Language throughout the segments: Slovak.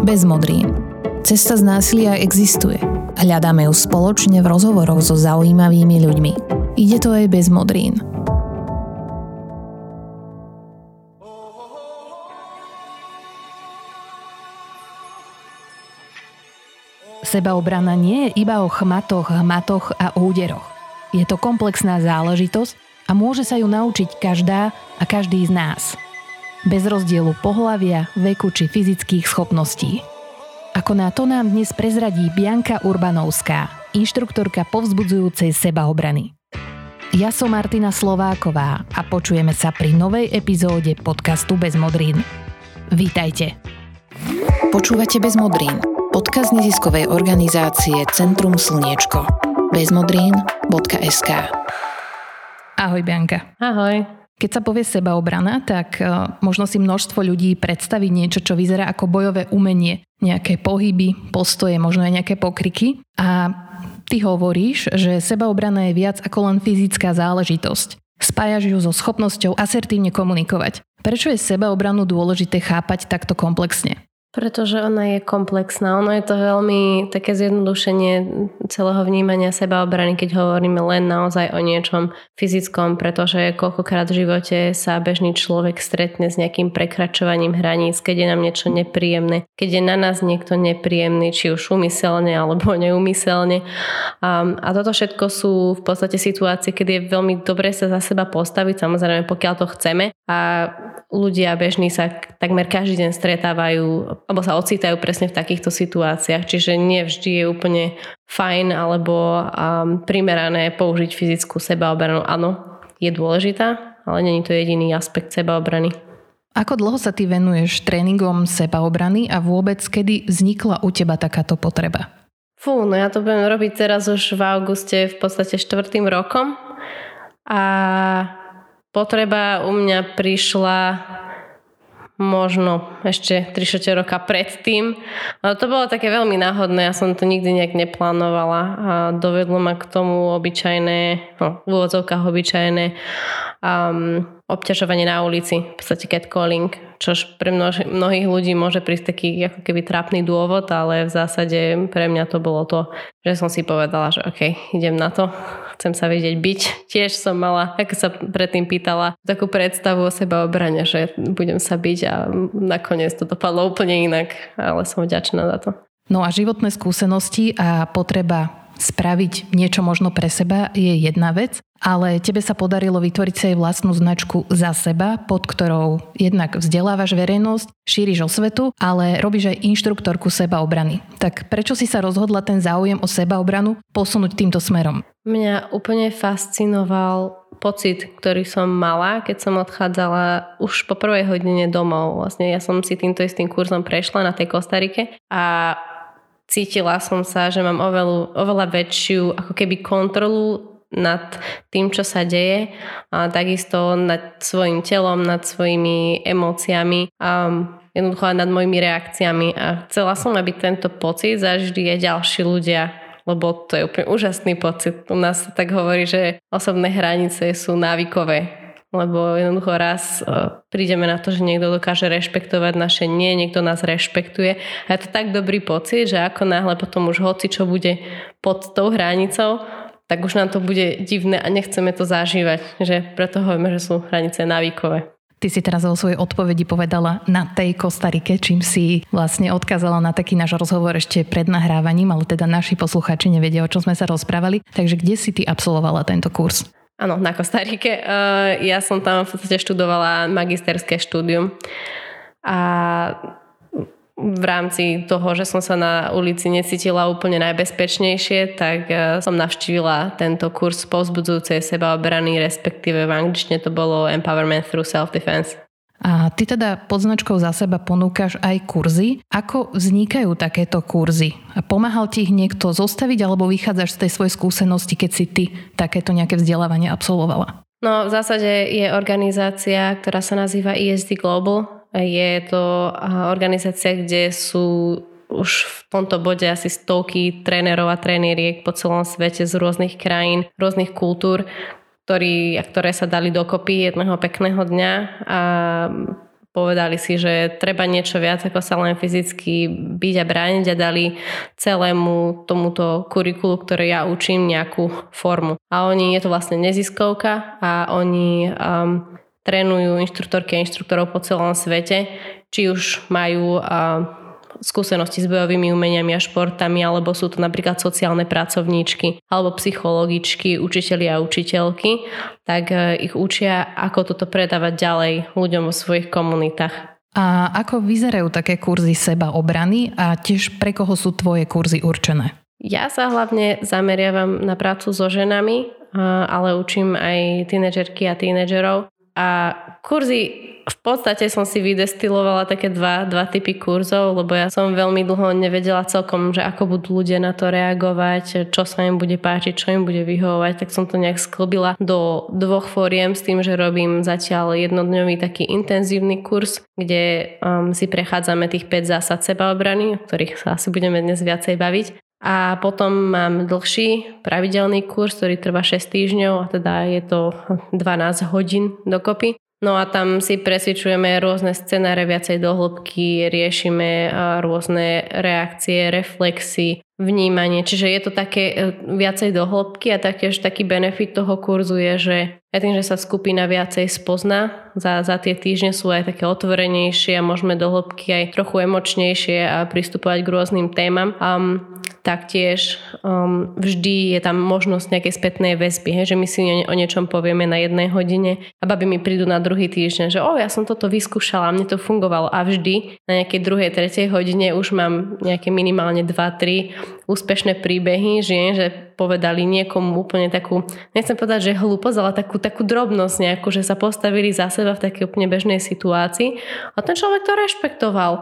bez modrín. Cesta z násilia existuje. Hľadáme ju spoločne v rozhovoroch so zaujímavými ľuďmi. Ide to aj bez modrín. Sebaobrana nie je iba o chmatoch, hmatoch a úderoch. Je to komplexná záležitosť a môže sa ju naučiť každá a každý z nás bez rozdielu pohlavia, veku či fyzických schopností. Ako na to nám dnes prezradí Bianka Urbanovská, inštruktorka povzbudzujúcej sebaobrany. Ja som Martina Slováková a počujeme sa pri novej epizóde podcastu Bez modrín. Vítajte. Počúvate Bez modrín, podcast neziskovej organizácie Centrum Slniečko. bezmodrín.sk Ahoj Bianka. Ahoj. Keď sa povie sebaobrana, tak e, možno si množstvo ľudí predstaví niečo, čo vyzerá ako bojové umenie. Nejaké pohyby, postoje, možno aj nejaké pokriky. A ty hovoríš, že sebaobrana je viac ako len fyzická záležitosť. Spájaš ju so schopnosťou asertívne komunikovať. Prečo je sebaobranu dôležité chápať takto komplexne? Pretože ona je komplexná. Ono je to veľmi také zjednodušenie celého vnímania sebaobrany, keď hovoríme len naozaj o niečom fyzickom, pretože koľkokrát v živote sa bežný človek stretne s nejakým prekračovaním hraníc, keď je nám niečo nepríjemné, keď je na nás niekto nepríjemný, či už umyselne alebo neumyselne. A, a toto všetko sú v podstate situácie, kedy je veľmi dobré sa za seba postaviť, samozrejme pokiaľ to chceme. A ľudia bežní sa takmer každý deň stretávajú alebo sa ocitajú presne v takýchto situáciách, čiže nie vždy je úplne fajn alebo um, primerané použiť fyzickú sebaobranu. Áno, je dôležitá, ale není to jediný aspekt sebaobrany. Ako dlho sa ty venuješ tréningom sebaobrany a vôbec kedy vznikla u teba takáto potreba? Fú, no ja to budem robiť teraz už v auguste v podstate štvrtým rokom a potreba u mňa prišla možno ešte 3 roka predtým. To bolo také veľmi náhodné, ja som to nikdy nejak neplánovala a dovedlo ma k tomu obyčajné, no, v úvodzovkách obyčajné um, obťažovanie na ulici, v podstate catcalling, čož pre množ, mnohých ľudí môže prísť taký ako keby trápny dôvod, ale v zásade pre mňa to bolo to, že som si povedala, že OK, idem na to, chcem sa vedieť byť. Tiež som mala, ako sa predtým pýtala, takú predstavu o seba obrane, že budem sa byť a nakoniec to dopadlo úplne inak, ale som vďačná za to. No a životné skúsenosti a potreba spraviť niečo možno pre seba je jedna vec, ale tebe sa podarilo vytvoriť si aj vlastnú značku za seba, pod ktorou jednak vzdelávaš verejnosť, šíriš osvetu, ale robíš aj inštruktorku sebaobrany. Tak prečo si sa rozhodla ten záujem o sebaobranu posunúť týmto smerom? Mňa úplne fascinoval pocit, ktorý som mala, keď som odchádzala už po prvej hodine domov. Vlastne ja som si týmto istým kurzom prešla na tej Kostarike a cítila som sa, že mám oveľa, oveľa väčšiu ako keby kontrolu nad tým, čo sa deje a takisto nad svojim telom, nad svojimi emóciami a jednoducho aj nad mojimi reakciami a chcela som, aby tento pocit zažili aj ďalší ľudia lebo to je úplne úžasný pocit. U nás sa tak hovorí, že osobné hranice sú návykové lebo jednoducho raz e, prídeme na to, že niekto dokáže rešpektovať naše nie, niekto nás rešpektuje a je to tak dobrý pocit, že ako náhle potom už hoci čo bude pod tou hranicou, tak už nám to bude divné a nechceme to zažívať. Že preto hovoríme, že sú hranice návykové. Ty si teraz vo svojej odpovedi povedala na tej Kostarike, čím si vlastne odkázala na taký náš rozhovor ešte pred nahrávaním, ale teda naši posluchači nevedia, o čom sme sa rozprávali. Takže kde si ty absolvovala tento kurz? Áno, na Kostarike. Uh, ja som tam v podstate študovala magisterské štúdium a v rámci toho, že som sa na ulici necítila úplne najbezpečnejšie, tak uh, som navštívila tento kurz povzbudzujúcej sebaobrany, respektíve v angličtine to bolo Empowerment through Self-Defense. A ty teda pod značkou za seba ponúkaš aj kurzy. Ako vznikajú takéto kurzy? A pomáhal ti ich niekto zostaviť alebo vychádzaš z tej svojej skúsenosti, keď si ty takéto nejaké vzdelávanie absolvovala? No v zásade je organizácia, ktorá sa nazýva ESD Global. Je to organizácia, kde sú už v tomto bode asi stovky trénerov a tréneriek po celom svete z rôznych krajín, rôznych kultúr, ktorí, ktoré sa dali dokopy jedného pekného dňa a povedali si, že treba niečo viac ako sa len fyzicky byť a brániť a dali celému tomuto kurikulu, ktoré ja učím, nejakú formu. A oni, je to vlastne neziskovka a oni um, trénujú inštruktorky a inštruktorov po celom svete, či už majú uh, skúsenosti s bojovými umeniami a športami, alebo sú to napríklad sociálne pracovníčky, alebo psychologičky, učiteľi a učiteľky, tak e, ich učia, ako toto predávať ďalej ľuďom vo svojich komunitách. A ako vyzerajú také kurzy seba obrany a tiež pre koho sú tvoje kurzy určené? Ja sa hlavne zameriavam na prácu so ženami, ale učím aj tínedžerky a tínedžerov. A kurzy v podstate som si vydestilovala také dva, dva typy kurzov, lebo ja som veľmi dlho nevedela celkom, že ako budú ľudia na to reagovať, čo sa im bude páčiť, čo im bude vyhovovať, tak som to nejak sklbila do dvoch fóriem s tým, že robím zatiaľ jednodňový taký intenzívny kurz, kde um, si prechádzame tých 5 zásad sebaobrany, o ktorých sa asi budeme dnes viacej baviť. A potom mám dlhší pravidelný kurz, ktorý trvá 6 týždňov a teda je to 12 hodín dokopy. No a tam si presvičujeme rôzne scenáre viacej do hĺbky, riešime rôzne reakcie, reflexy, vnímanie. Čiže je to také e, viacej do hĺbky a taktiež taký benefit toho kurzu je, že ja tým, že sa skupina viacej spozná, za, za tie týždne sú aj také otvorenejšie a môžeme do hĺbky aj trochu emočnejšie a pristupovať k rôznym témam. Um, taktiež um, vždy je tam možnosť nejakej spätnej väzby, he, že my si o, niečom povieme na jednej hodine a babi mi prídu na druhý týždeň, že o, ja som toto vyskúšala, mne to fungovalo a vždy na nejakej druhej, tretej hodine už mám nejaké minimálne 2-3 úspešné príbehy žien, že povedali niekomu úplne takú, nechcem povedať, že hlúposť, ale takú, takú drobnosť nejakú, že sa postavili za seba v takej úplne bežnej situácii a ten človek to rešpektoval.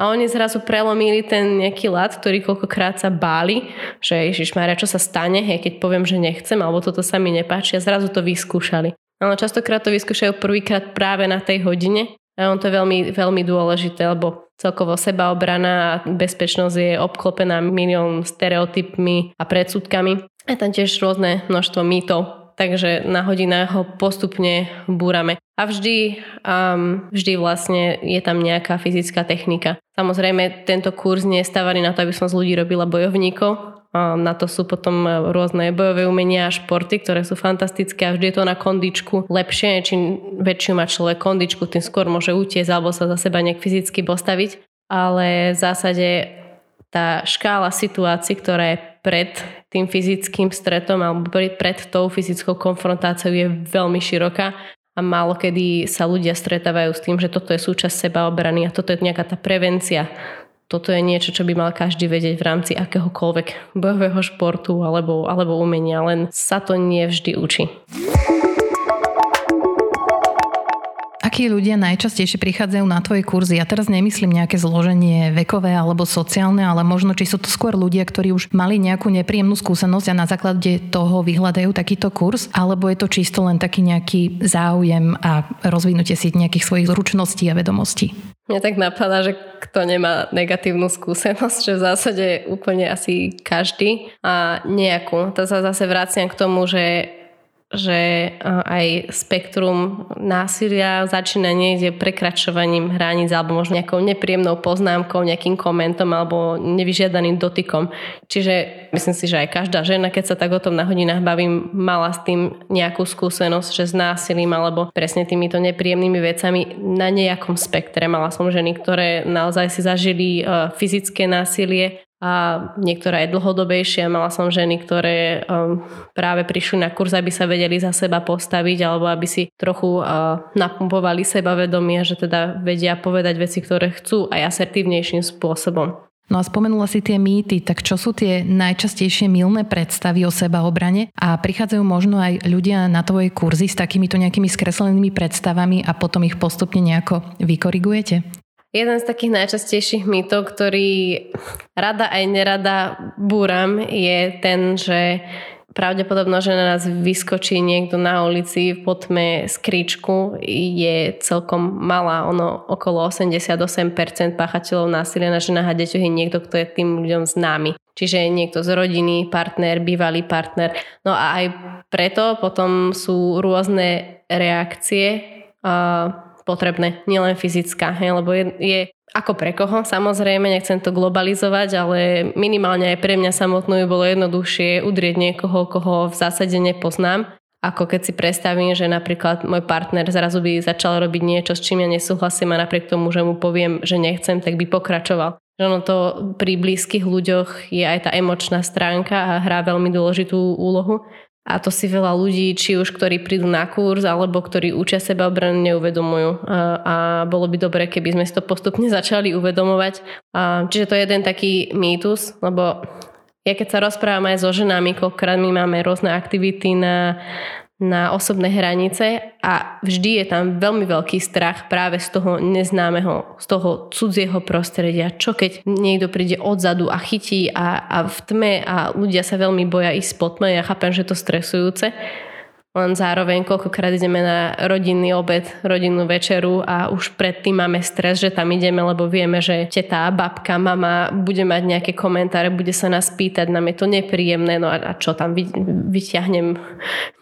A oni zrazu prelomili ten nejaký lat, ktorý koľkokrát sa báli, že Ježiš Maria, čo sa stane, hej, keď poviem, že nechcem, alebo toto sa mi nepáči a zrazu to vyskúšali. Ale častokrát to vyskúšajú prvýkrát práve na tej hodine a on to je veľmi, veľmi dôležité, lebo celkovo sebaobrana a bezpečnosť je obklopená milión stereotypmi a predsudkami. A tam tiež rôzne množstvo mýtov, takže na hodinách ho postupne búrame. A vždy, um, vždy vlastne je tam nejaká fyzická technika. Samozrejme, tento kurz nie je stavaný na to, aby som z ľudí robila bojovníkov, na to sú potom rôzne bojové umenia a športy, ktoré sú fantastické a vždy je to na kondičku lepšie. Čím väčšiu má človek kondičku, tým skôr môže utiecť alebo sa za seba nejak fyzicky postaviť. Ale v zásade tá škála situácií, ktorá je pred tým fyzickým stretom alebo pred tou fyzickou konfrontáciou je veľmi široká a málo kedy sa ľudia stretávajú s tým, že toto je súčasť sebaobrany a toto je nejaká tá prevencia toto je niečo, čo by mal každý vedieť v rámci akéhokoľvek bojového športu alebo, alebo umenia, len sa to nie vždy učí. Akí ľudia najčastejšie prichádzajú na tvoje kurzy? Ja teraz nemyslím nejaké zloženie vekové alebo sociálne, ale možno či sú to skôr ľudia, ktorí už mali nejakú nepríjemnú skúsenosť a na základe toho vyhľadajú takýto kurz, alebo je to čisto len taký nejaký záujem a rozvinutie si nejakých svojich zručností a vedomostí? Mňa tak napadá, že kto nemá negatívnu skúsenosť, že v zásade úplne asi každý a nejakú. To sa zase vraciam k tomu, že že aj spektrum násilia začína niekde prekračovaním hraníc alebo možno nejakou nepríjemnou poznámkou, nejakým komentom alebo nevyžiadaným dotykom. Čiže myslím si, že aj každá žena, keď sa tak o tom na hodinách bavím, mala s tým nejakú skúsenosť, že s násilím alebo presne týmito nepríjemnými vecami na nejakom spektre. Mala som ženy, ktoré naozaj si zažili fyzické násilie a niektorá je dlhodobejšia. Mala som ženy, ktoré um, práve prišli na kurz, aby sa vedeli za seba postaviť alebo aby si trochu uh, napumpovali sebavedomie, že teda vedia povedať veci, ktoré chcú aj asertívnejším spôsobom. No a spomenula si tie mýty, tak čo sú tie najčastejšie milné predstavy o sebaobrane a prichádzajú možno aj ľudia na tvoje kurzy s takýmito nejakými skreslenými predstavami a potom ich postupne nejako vykorigujete? Jeden z takých najčastejších mýtov, ktorý rada aj nerada búram, je ten, že pravdepodobno, že na nás vyskočí niekto na ulici v potme skričku je celkom malá. Ono okolo 88% páchateľov násilia na ženách a deťoch je niekto, kto je tým ľuďom známy. Čiže niekto z rodiny, partner, bývalý partner. No a aj preto potom sú rôzne reakcie a potrebné, nielen fyzická, hej, lebo je, je ako pre koho, samozrejme, nechcem to globalizovať, ale minimálne aj pre mňa samotnú bolo jednoduchšie udrieť niekoho, koho v zásade nepoznám, ako keď si predstavím, že napríklad môj partner zrazu by začal robiť niečo, s čím ja nesúhlasím a napriek tomu, že mu poviem, že nechcem, tak by pokračoval. Že ono to pri blízkych ľuďoch je aj tá emočná stránka a hrá veľmi dôležitú úlohu. A to si veľa ľudí, či už ktorí prídu na kurz, alebo ktorí učia seba obranu, neuvedomujú. A, a bolo by dobre, keby sme si to postupne začali uvedomovať. A, čiže to je jeden taký mýtus, lebo ja keď sa rozprávam aj so ženami, koľkokrát my máme rôzne aktivity na na osobné hranice a vždy je tam veľmi veľký strach práve z toho neznámeho, z toho cudzieho prostredia. Čo keď niekto príde odzadu a chytí a, a v tme a ľudia sa veľmi boja ísť po tme. Ja chápem, že to stresujúce, len zároveň koľkokrát ideme na rodinný obed, rodinnú večeru a už predtým máme stres, že tam ideme, lebo vieme, že teta, babka, mama bude mať nejaké komentáre, bude sa nás pýtať, nám je to nepríjemné, no a, a čo tam vy, vyťahnem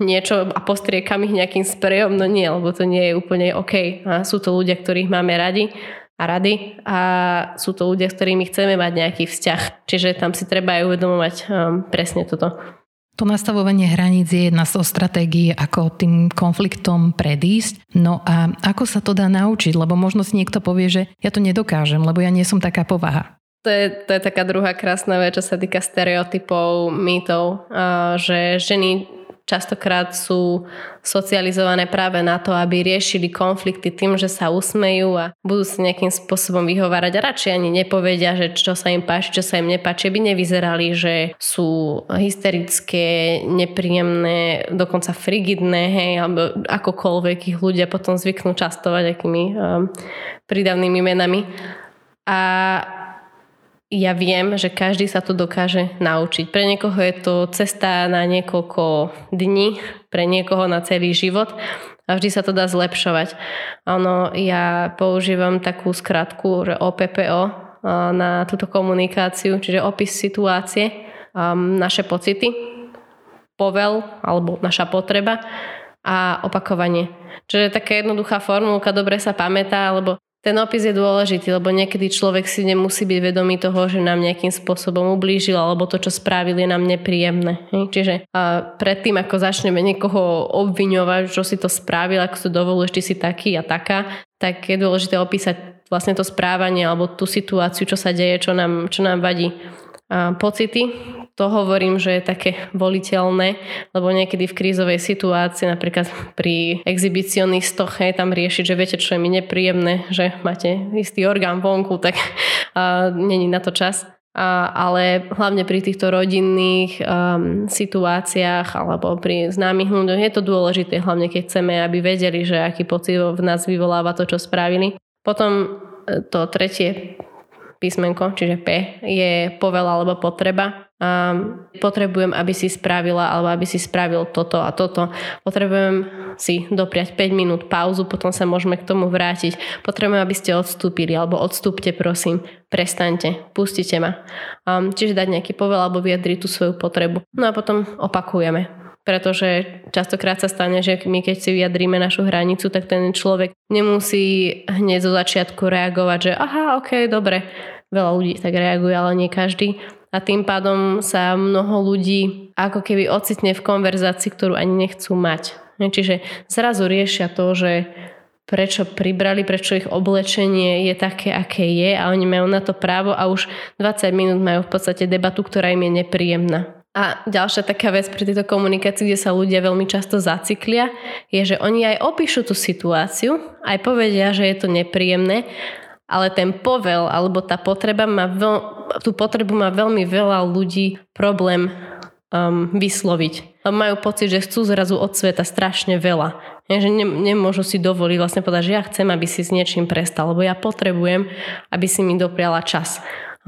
niečo a postriekam ich nejakým sprejom, no nie, lebo to nie je úplne OK. A sú to ľudia, ktorých máme radi a rady a sú to ľudia, s ktorými chceme mať nejaký vzťah. Čiže tam si treba aj uvedomovať um, presne toto. To nastavovanie hraníc je jedna z stratégií, ako tým konfliktom predísť. No a ako sa to dá naučiť? Lebo možno si niekto povie, že ja to nedokážem, lebo ja nie som taká povaha. To je, to je taká druhá krásna vec, čo sa týka stereotypov, mýtov, že ženy častokrát sú socializované práve na to, aby riešili konflikty tým, že sa usmejú a budú sa nejakým spôsobom vyhovárať a radšej ani nepovedia, že čo sa im páči, čo sa im nepáči, aby nevyzerali, že sú hysterické, nepríjemné, dokonca frigidné, hej, alebo akokoľvek ich ľudia potom zvyknú častovať akými um, prídavnými menami. A ja viem, že každý sa to dokáže naučiť. Pre niekoho je to cesta na niekoľko dní, pre niekoho na celý život a vždy sa to dá zlepšovať. Ono, ja používam takú skratku, že OPPO na túto komunikáciu, čiže opis situácie, naše pocity, povel alebo naša potreba a opakovanie. Čiže taká jednoduchá formulka, dobre sa pamätá, alebo ten opis je dôležitý, lebo niekedy človek si nemusí byť vedomý toho, že nám nejakým spôsobom ublížil alebo to, čo spravili, je nám nepríjemné. Čiže a predtým, ako začneme niekoho obviňovať, čo si to spravil, ako si dovoluješ, ty si taký a taká, tak je dôležité opísať vlastne to správanie alebo tú situáciu, čo sa deje, čo nám, čo nám vadí. Pocity, to hovorím, že je také voliteľné, lebo niekedy v krízovej situácii, napríklad pri exhibicionistoch, hej, tam riešiť, že viete, čo je mi nepríjemné, že máte istý orgán vonku, tak a, není na to čas. A, ale hlavne pri týchto rodinných um, situáciách alebo pri známych ľuďoch je to dôležité, hlavne keď chceme, aby vedeli, že aký pocit v nás vyvoláva to, čo spravili. Potom e, to tretie písmenko, čiže P, je povel alebo potreba. A potrebujem, aby si spravila alebo aby si spravil toto a toto. Potrebujem si dopriať 5 minút pauzu, potom sa môžeme k tomu vrátiť. Potrebujem, aby ste odstúpili alebo odstúpte prosím. Prestaňte, pustite ma. Um, čiže dať nejaký povel alebo vyjadriť tú svoju potrebu. No a potom opakujeme pretože častokrát sa stane, že my keď si vyjadríme našu hranicu, tak ten človek nemusí hneď zo začiatku reagovať, že aha, ok, dobre. Veľa ľudí tak reaguje, ale nie každý. A tým pádom sa mnoho ľudí ako keby ocitne v konverzácii, ktorú ani nechcú mať. Čiže zrazu riešia to, že prečo pribrali, prečo ich oblečenie je také, aké je a oni majú na to právo a už 20 minút majú v podstate debatu, ktorá im je nepríjemná. A ďalšia taká vec pri tejto komunikácii, kde sa ľudia veľmi často zaciklia, je, že oni aj opíšu tú situáciu, aj povedia, že je to nepríjemné, ale ten povel alebo tá potreba má veľ, tú potrebu má veľmi veľa ľudí problém um, vysloviť. Majú pocit, že chcú zrazu od sveta strašne veľa. Je, že ne, nemôžu si dovoliť vlastne povedať, že ja chcem, aby si s niečím prestal, lebo ja potrebujem, aby si mi dopriala čas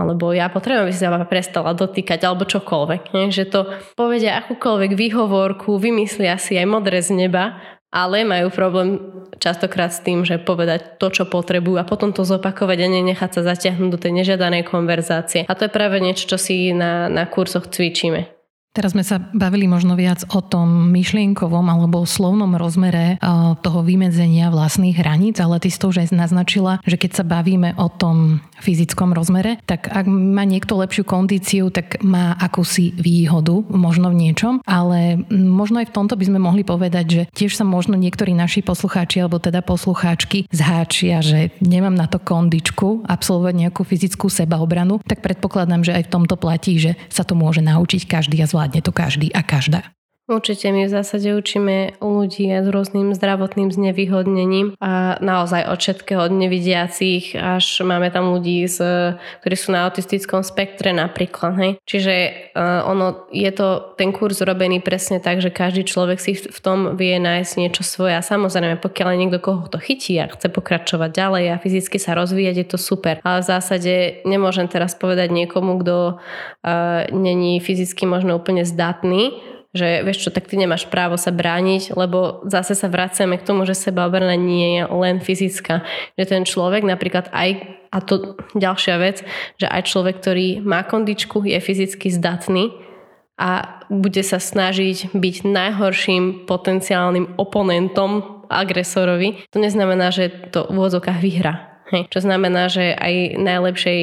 alebo ja potrebujem, aby si sa prestala dotýkať, alebo čokoľvek. Nie? Že to povedia akúkoľvek výhovorku, vymyslia si aj modré z neba, ale majú problém častokrát s tým, že povedať to, čo potrebujú a potom to zopakovať a nenechať sa zatiahnuť do tej nežiadanej konverzácie. A to je práve niečo, čo si na, na kursoch cvičíme. Teraz sme sa bavili možno viac o tom myšlienkovom alebo slovnom rozmere toho vymedzenia vlastných hraníc, ale ty si to už aj naznačila, že keď sa bavíme o tom fyzickom rozmere, tak ak má niekto lepšiu kondíciu, tak má akúsi výhodu možno v niečom, ale možno aj v tomto by sme mohli povedať, že tiež sa možno niektorí naši poslucháči alebo teda poslucháčky zháčia, že nemám na to kondičku absolvovať nejakú fyzickú sebaobranu, tak predpokladám, že aj v tomto platí, že sa to môže naučiť každý a zvládne to každý a každá. Určite my v zásade učíme ľudí s rôznym zdravotným znevýhodnením a naozaj od všetkého, od nevidiacich až máme tam ľudí, z, ktorí sú na autistickom spektre napríklad. Hej. Čiže uh, ono, je to ten kurz robený presne tak, že každý človek si v tom vie nájsť niečo svoje a samozrejme, pokiaľ niekto, koho to chytí a chce pokračovať ďalej a fyzicky sa rozvíjať, je to super. Ale v zásade nemôžem teraz povedať niekomu, kto uh, není fyzicky možno úplne zdatný, že vieš čo, tak ty nemáš právo sa brániť, lebo zase sa vraciame k tomu, že sebaobrana nie je len fyzická. Že ten človek napríklad aj, a to ďalšia vec, že aj človek, ktorý má kondičku, je fyzicky zdatný a bude sa snažiť byť najhorším potenciálnym oponentom agresorovi, to neznamená, že to v úvodzokách vyhrá. Hej. Čo znamená, že aj najlepšej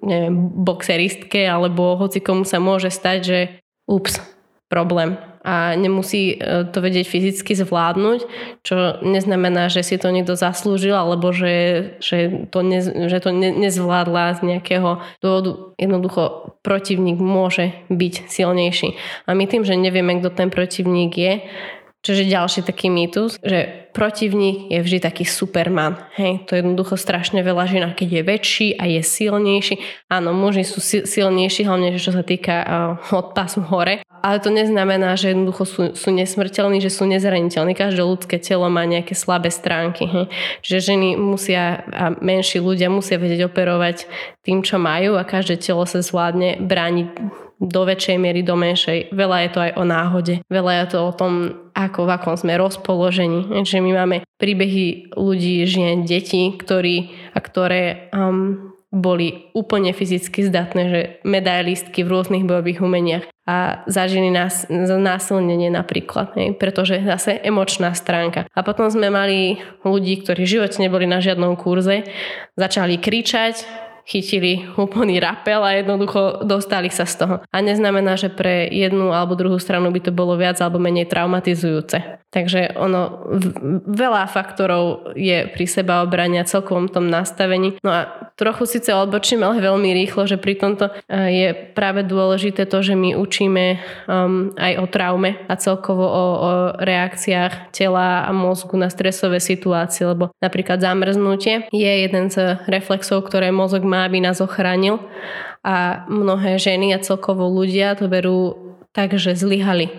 neviem, boxeristke alebo hoci komu sa môže stať, že ups, problém a nemusí e, to vedieť fyzicky zvládnuť, čo neznamená, že si to niekto zaslúžil alebo že, že to, ne, že to ne, nezvládla z nejakého dôvodu. Jednoducho protivník môže byť silnejší. A my tým, že nevieme, kto ten protivník je, Čiže ďalší taký mýtus, že protivník je vždy taký superman. Hej, to je jednoducho strašne veľa žena, keď je väčší a je silnejší. Áno, muži sú silnejší, hlavne čo sa týka uh, od pasu hore. Ale to neznamená, že jednoducho sú, sú nesmrteľní, že sú nezraniteľní. Každé ľudské telo má nejaké slabé stránky. Hej. Čiže ženy musia a menší ľudia musia vedieť operovať tým, čo majú a každé telo sa zvládne brániť do väčšej miery, do menšej. Veľa je to aj o náhode. Veľa je to o tom, ako v akom sme rozpoložení. Že my máme príbehy ľudí, žien, detí, ktorí a ktoré um, boli úplne fyzicky zdatné, že medailistky v rôznych bojových umeniach a zažili nás, násilnenie napríklad, hej, pretože zase emočná stránka. A potom sme mali ľudí, ktorí v živote neboli na žiadnom kurze, začali kričať, chytili úplný rapel a jednoducho dostali sa z toho. A neznamená, že pre jednu alebo druhú stranu by to bolo viac alebo menej traumatizujúce. Takže ono, veľa faktorov je pri seba obrania celkovom tom nastavení. No a trochu síce odbočím, ale veľmi rýchlo, že pri tomto e, je práve dôležité to, že my učíme um, aj o traume a celkovo o, o reakciách tela a mozgu na stresové situácie, lebo napríklad zamrznutie je jeden z reflexov, ktoré mozog má, aby nás ochránil a mnohé ženy a celkovo ľudia to berú tak, že zlyhali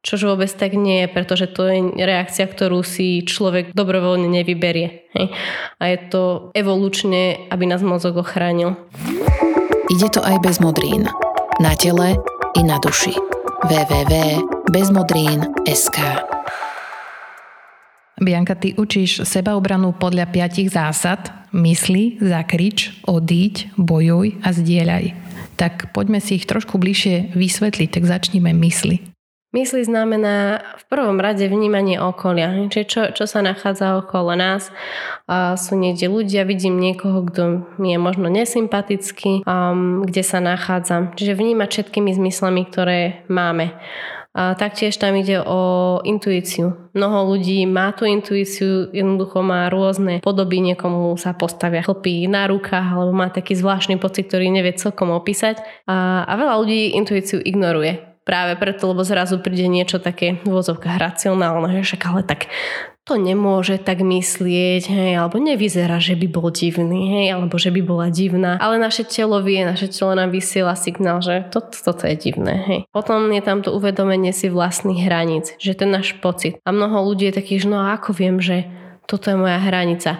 Čož vôbec tak nie je, pretože to je reakcia, ktorú si človek dobrovoľne nevyberie. Hej. A je to evolučne, aby nás mozog ochránil. Ide to aj bez modrín. Na tele i na duši. www.bezmodrín.sk Bianka, ty učíš sebaobranu podľa piatich zásad. Mysli, zakrič, odíď, bojuj a zdieľaj. Tak poďme si ich trošku bližšie vysvetliť, tak začníme mysli. Mysli znamená v prvom rade vnímanie okolia, čiže čo, čo sa nachádza okolo nás. Sú niekde ľudia, vidím niekoho, kto mi je možno nesympatický, kde sa nachádzam. Čiže vnímať všetkými zmyslami, ktoré máme. A taktiež tam ide o intuíciu. Mnoho ľudí má tú intuíciu, jednoducho má rôzne podoby, niekomu sa postavia chlpy na rukách, alebo má taký zvláštny pocit, ktorý nevie celkom opísať. A, a veľa ľudí intuíciu ignoruje práve preto, lebo zrazu príde niečo také v vozovkách racionálne, že však ale tak to nemôže tak myslieť, hej, alebo nevyzerá, že by bol divný, hej, alebo že by bola divná. Ale naše telo vie, naše telo nám vysiela signál, že toto, toto je divné, hej. Potom je tam to uvedomenie si vlastných hraníc, že ten náš pocit. A mnoho ľudí je takých, že no ako viem, že toto je moja hranica.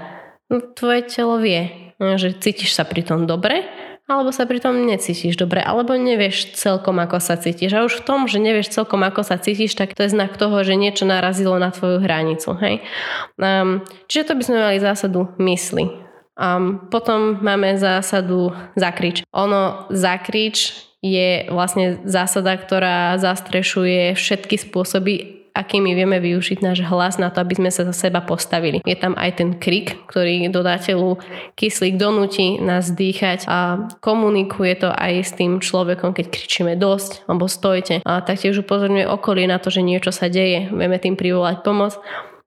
No tvoje telo vie, že cítiš sa pri tom dobre alebo sa pritom necítiš dobre, alebo nevieš celkom, ako sa cítiš. A už v tom, že nevieš celkom, ako sa cítiš, tak to je znak toho, že niečo narazilo na tvoju hranicu. Hej? Um, čiže to by sme mali zásadu mysli. Um, potom máme zásadu zakrič. Ono zakrič je vlastne zásada, ktorá zastrešuje všetky spôsoby, akými vieme využiť náš hlas na to, aby sme sa za seba postavili. Je tam aj ten krik, ktorý dodateľu kyslík donúti nás dýchať a komunikuje to aj s tým človekom, keď kričíme dosť alebo stojte. A taktiež upozorňuje okolie na to, že niečo sa deje. Vieme tým privolať pomoc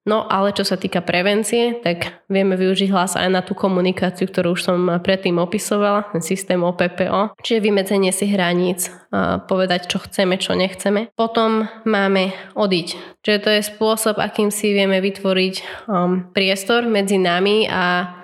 No ale čo sa týka prevencie, tak vieme využiť hlas aj na tú komunikáciu, ktorú už som predtým opisovala, ten systém OPPO, čiže vymedzenie si hraníc, povedať, čo chceme, čo nechceme. Potom máme odiť, čiže to je spôsob, akým si vieme vytvoriť um, priestor medzi nami a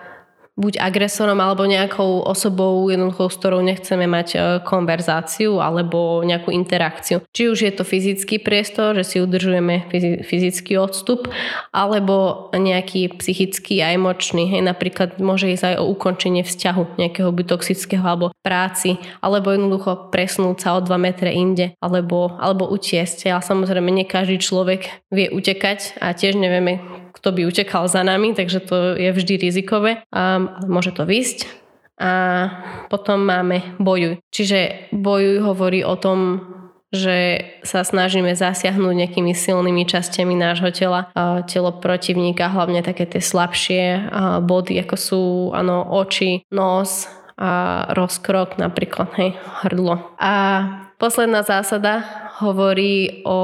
buď agresorom alebo nejakou osobou, jednoducho, s ktorou nechceme mať e, konverzáciu alebo nejakú interakciu. Či už je to fyzický priestor, že si udržujeme fyzický odstup, alebo nejaký psychický a emočný. Hej, napríklad môže ísť aj o ukončenie vzťahu nejakého by toxického alebo práci, alebo jednoducho presnúť sa o 2 metre inde, alebo, alebo utiesť. Ale samozrejme, nie každý človek vie utekať a tiež nevieme, kto by utekal za nami, takže to je vždy rizikové, um, môže to vysť. A potom máme bojuj. Čiže bojuj hovorí o tom, že sa snažíme zasiahnuť nejakými silnými častiami nášho tela, telo protivníka, hlavne také tie slabšie body, ako sú ano, oči, nos a rozkrok, napríklad hej, hrdlo. A posledná zásada hovorí o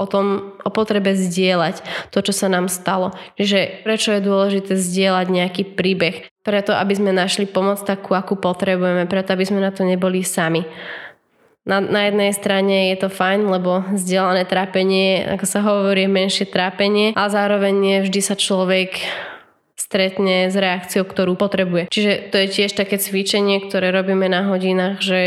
o tom, o potrebe zdieľať to, čo sa nám stalo. Čiže prečo je dôležité zdieľať nejaký príbeh? Preto, aby sme našli pomoc takú, akú potrebujeme, preto, aby sme na to neboli sami. Na, na jednej strane je to fajn, lebo zdieľané trápenie, ako sa hovorí, menšie trápenie, a zároveň vždy sa človek stretne s reakciou, ktorú potrebuje. Čiže to je tiež také cvičenie, ktoré robíme na hodinách, že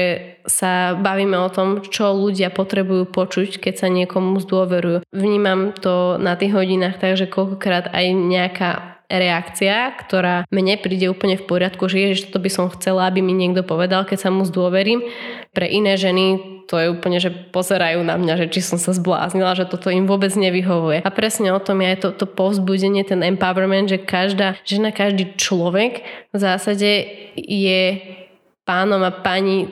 sa bavíme o tom, čo ľudia potrebujú počuť, keď sa niekomu zdôverujú. Vnímam to na tých hodinách tak, že koľkokrát aj nejaká reakcia, ktorá mne príde úplne v poriadku, že ježiš, to by som chcela, aby mi niekto povedal, keď sa mu zdôverím. Pre iné ženy to je úplne, že pozerajú na mňa, že či som sa zbláznila, že toto im vôbec nevyhovuje. A presne o tom je aj to, to povzbudenie, ten empowerment, že každá žena, každý človek v zásade je pánom a pani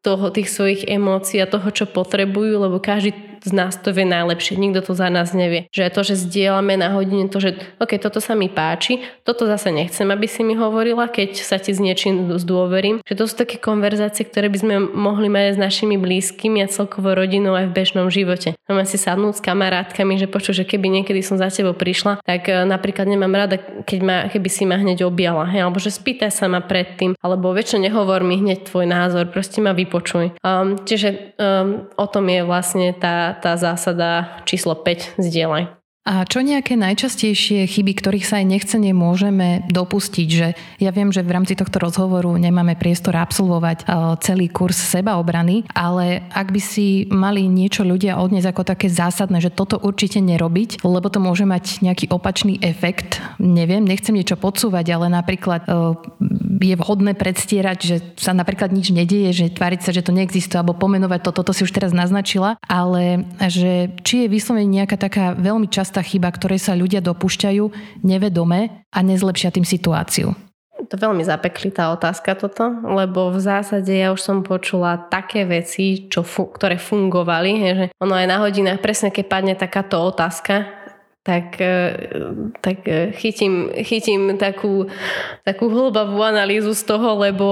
toho, tých svojich emócií a toho, čo potrebujú, lebo každý z nás to vie najlepšie, nikto to za nás nevie. Že to, že zdieľame na hodine to, že OK, toto sa mi páči, toto zase nechcem, aby si mi hovorila, keď sa ti s niečím zdôverím. Že to sú také konverzácie, ktoré by sme mohli mať s našimi blízkymi a celkovo rodinou aj v bežnom živote. Máme si sadnúť s kamarátkami, že poču, že keby niekedy som za tebou prišla, tak e, napríklad nemám rada, keď ma, keby si ma hneď objala, hej, alebo že spýtaj sa ma predtým, alebo väčšie nehovor mi hneď tvoj názor, proste ma vypočuj. Um, čiže um, o tom je vlastne tá, tá, zásada číslo 5 zdieľaj. A čo nejaké najčastejšie chyby, ktorých sa aj nechcene môžeme dopustiť? Že ja viem, že v rámci tohto rozhovoru nemáme priestor absolvovať e, celý kurz sebaobrany, ale ak by si mali niečo ľudia odniesť ako také zásadné, že toto určite nerobiť, lebo to môže mať nejaký opačný efekt, neviem, nechcem niečo podsúvať, ale napríklad e, je vhodné predstierať, že sa napríklad nič nedieje, že tváriť sa, že to neexistuje, alebo pomenovať to, toto si už teraz naznačila, ale že či je vyslovene nejaká taká veľmi častá častá chyba, ktorej sa ľudia dopúšťajú nevedome a nezlepšia tým situáciu? To veľmi zapeklitá otázka toto, lebo v zásade ja už som počula také veci, čo fu- ktoré fungovali, že ono aj na hodinách, presne keď padne takáto otázka, tak, e, tak e, chytím, chytím takú, takú hlbavú analýzu z toho, lebo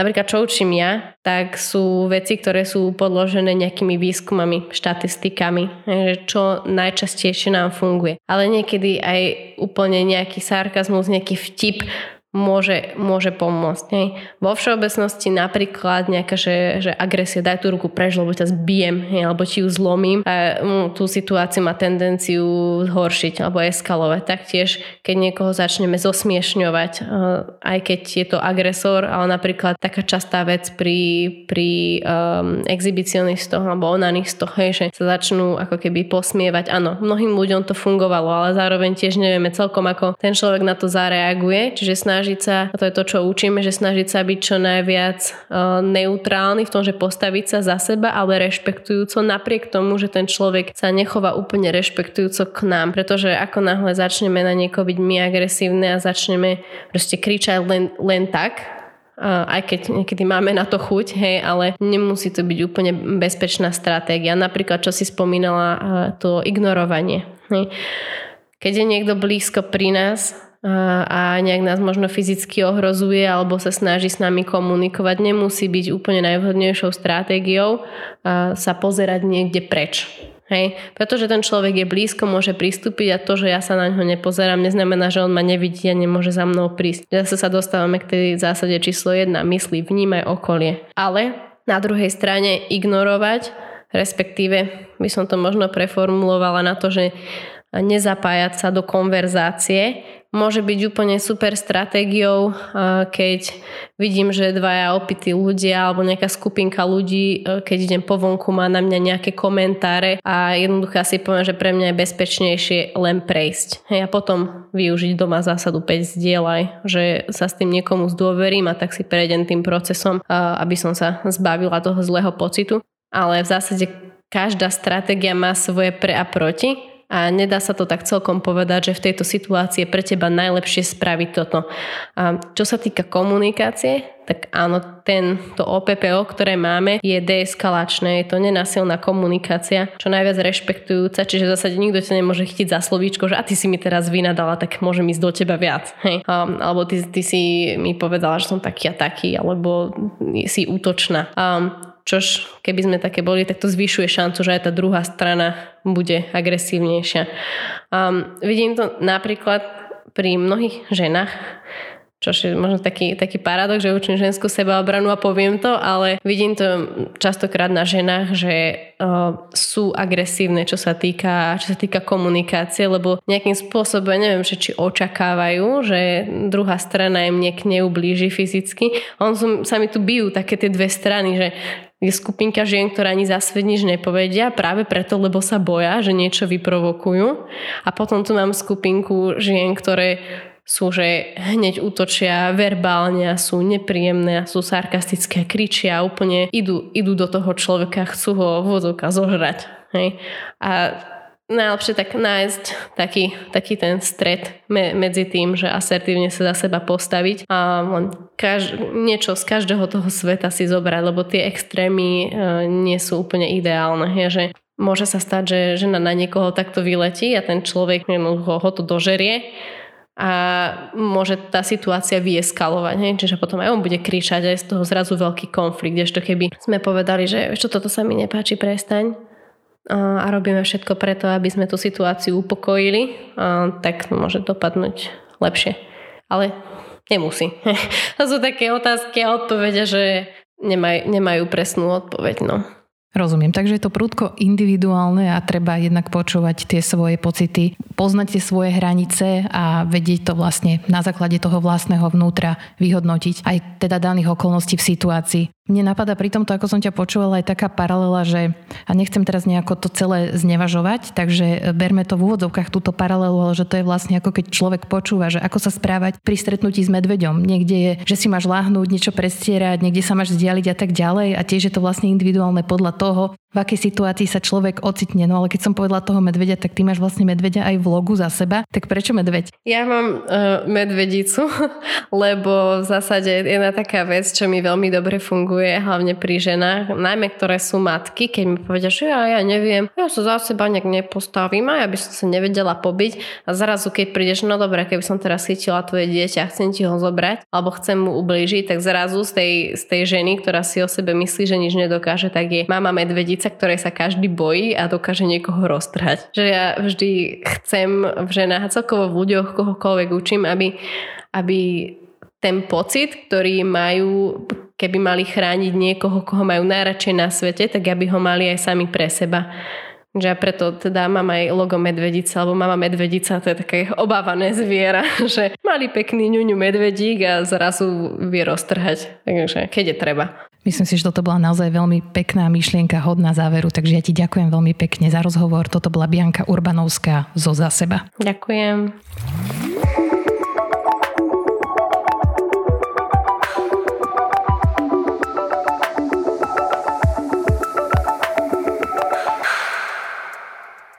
napríklad čo učím ja, tak sú veci, ktoré sú podložené nejakými výskumami, štatistikami, čo najčastejšie nám funguje. Ale niekedy aj úplne nejaký sarkazmus, nejaký vtip môže, môže pomôcť. Hej. Vo všeobecnosti napríklad nejaká, že, že agresia, daj tú ruku preč, lebo ťa zbijem, hej, alebo ti ju zlomím. A, um, tú situáciu má tendenciu zhoršiť alebo eskalovať. Taktiež, keď niekoho začneme zosmiešňovať, uh, aj keď je to agresor, ale napríklad taká častá vec pri, pri um, exhibicionistoch alebo onanistoch, hej, že sa začnú ako keby posmievať. Áno, mnohým ľuďom to fungovalo, ale zároveň tiež nevieme celkom, ako ten človek na to zareaguje, čiže snaží snažiť sa, a to je to, čo učíme, že snažiť sa byť čo najviac uh, neutrálny v tom, že postaviť sa za seba, ale rešpektujúco, napriek tomu, že ten človek sa nechová úplne rešpektujúco k nám. Pretože ako náhle začneme na niekoho byť my agresívne a začneme proste kričať len, len tak, aj keď niekedy máme na to chuť, hej, ale nemusí to byť úplne bezpečná stratégia. Napríklad, čo si spomínala, to ignorovanie. Hej. Keď je niekto blízko pri nás a nejak nás možno fyzicky ohrozuje alebo sa snaží s nami komunikovať, nemusí byť úplne najvhodnejšou stratégiou sa pozerať niekde preč. Hej, pretože ten človek je blízko, môže pristúpiť a to, že ja sa na ňo nepozerám, neznamená, že on ma nevidí a nemôže za mnou prísť. Zase sa dostávame k tej zásade číslo 1. Myslí, vnímaj okolie. Ale na druhej strane ignorovať, respektíve by som to možno preformulovala na to, že nezapájať sa do konverzácie, môže byť úplne super stratégiou, keď vidím, že dvaja opití ľudia alebo nejaká skupinka ľudí, e, keď idem po vonku, má na mňa nejaké komentáre a jednoducho si poviem, že pre mňa je bezpečnejšie len prejsť. Hej, a potom využiť doma zásadu 5 zdieľaj, že sa s tým niekomu zdôverím a tak si prejdem tým procesom, aby som sa zbavila toho zlého pocitu. Ale v zásade každá stratégia má svoje pre a proti a nedá sa to tak celkom povedať, že v tejto situácii je pre teba najlepšie spraviť toto. A čo sa týka komunikácie, tak áno, ten, to OPPO, ktoré máme, je deeskalačné, je to nenasilná komunikácia, čo najviac rešpektujúca, čiže v zásade nikto ťa nemôže chytiť za slovíčko, že a ty si mi teraz vynadala, tak môžem ísť do teba viac. Hej. Um, alebo ty, ty si mi povedala, že som taký a taký, alebo si útočná. Um, Čož keby sme také boli, tak to zvyšuje šancu, že aj tá druhá strana bude agresívnejšia. Um, vidím to napríklad pri mnohých ženách, čo je možno taký, taký paradox, že učím ženskú sebaobranu a poviem to, ale vidím to častokrát na ženách, že uh, sú agresívne, čo sa týka, čo sa týka komunikácie, lebo nejakým spôsobom, neviem, že či očakávajú, že druhá strana im niek neublíži fyzicky. On sa mi tu bijú také tie dve strany, že je skupinka žien, ktoré ani za svet nič nepovedia, práve preto, lebo sa boja, že niečo vyprovokujú. A potom tu mám skupinku žien, ktoré sú, že hneď útočia verbálne a sú nepríjemné a sú sarkastické, kričia a úplne idú, idú do toho človeka, chcú ho vodovka zožrať. Hej? A najlepšie tak nájsť taký, taký ten stred me, medzi tým, že asertívne sa za seba postaviť a kaž, niečo z každého toho sveta si zobrať, lebo tie extrémy e, nie sú úplne ideálne. Je, že môže sa stať, že žena na niekoho takto vyletí a ten človek ho, ho to dožerie a môže tá situácia vyeskalovať. Hej? Čiže potom aj on bude kričať a je z toho zrazu veľký konflikt. Ešte keby sme povedali, že čo toto sa mi nepáči, prestaň, a robíme všetko preto, aby sme tú situáciu upokojili, tak môže dopadnúť lepšie. Ale nemusí. To sú také otázky a odpovede, že nemaj, nemajú presnú odpoveď. No. Rozumiem, takže je to prúdko individuálne a treba jednak počúvať tie svoje pocity, poznať tie svoje hranice a vedieť to vlastne na základe toho vlastného vnútra vyhodnotiť aj teda daných okolností v situácii. Mne napadá pri tomto, ako som ťa počúvala, aj taká paralela, že, a nechcem teraz nejako to celé znevažovať, takže berme to v úvodzovkách túto paralelu, ale že to je vlastne ako keď človek počúva, že ako sa správať pri stretnutí s medveďom. Niekde je, že si máš láhnuť, niečo prestierať, niekde sa máš vzdialiť a tak ďalej a tiež je to vlastne individuálne podľa toho, v akej situácii sa človek ocitne. No ale keď som povedala toho medveďa, tak ty máš vlastne medveďa aj v logu za seba. Tak prečo medveď? Ja mám uh, medvedicu, lebo v zásade jedna taká vec, čo mi veľmi dobre funguje, hlavne pri ženách, najmä ktoré sú matky, keď mi povedia, že ja, ja neviem, ja sa za seba nejak nepostavím a ja by som sa nevedela pobiť a zrazu keď prídeš, no dobre, keby som teraz chytila tvoje dieťa, chcem ti ho zobrať alebo chcem mu ublížiť, tak zrazu z tej, z tej ženy, ktorá si o sebe myslí, že nič nedokáže, tak je mama medvedica ptica, ktorej sa každý bojí a dokáže niekoho roztrhať. Že ja vždy chcem v ženách a celkovo v ľuďoch, kohokoľvek učím, aby, aby ten pocit, ktorý majú, keby mali chrániť niekoho, koho majú najradšej na svete, tak aby ho mali aj sami pre seba. Že preto teda mám aj logo medvedica, alebo mama medvedica, to je také obávané zviera, že mali pekný ňuňu medvedík a zrazu vie roztrhať. Takže keď je treba. Myslím si, že toto bola naozaj veľmi pekná myšlienka, hodná záveru, takže ja ti ďakujem veľmi pekne za rozhovor. Toto bola Bianka Urbanovská zo Za seba. Ďakujem.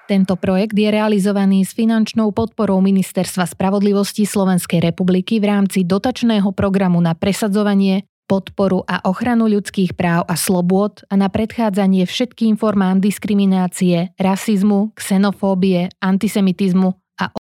Tento projekt je realizovaný s finančnou podporou Ministerstva spravodlivosti Slovenskej republiky v rámci dotačného programu na presadzovanie podporu a ochranu ľudských práv a slobôd a na predchádzanie všetkým formám diskriminácie, rasizmu, xenofóbie, antisemitizmu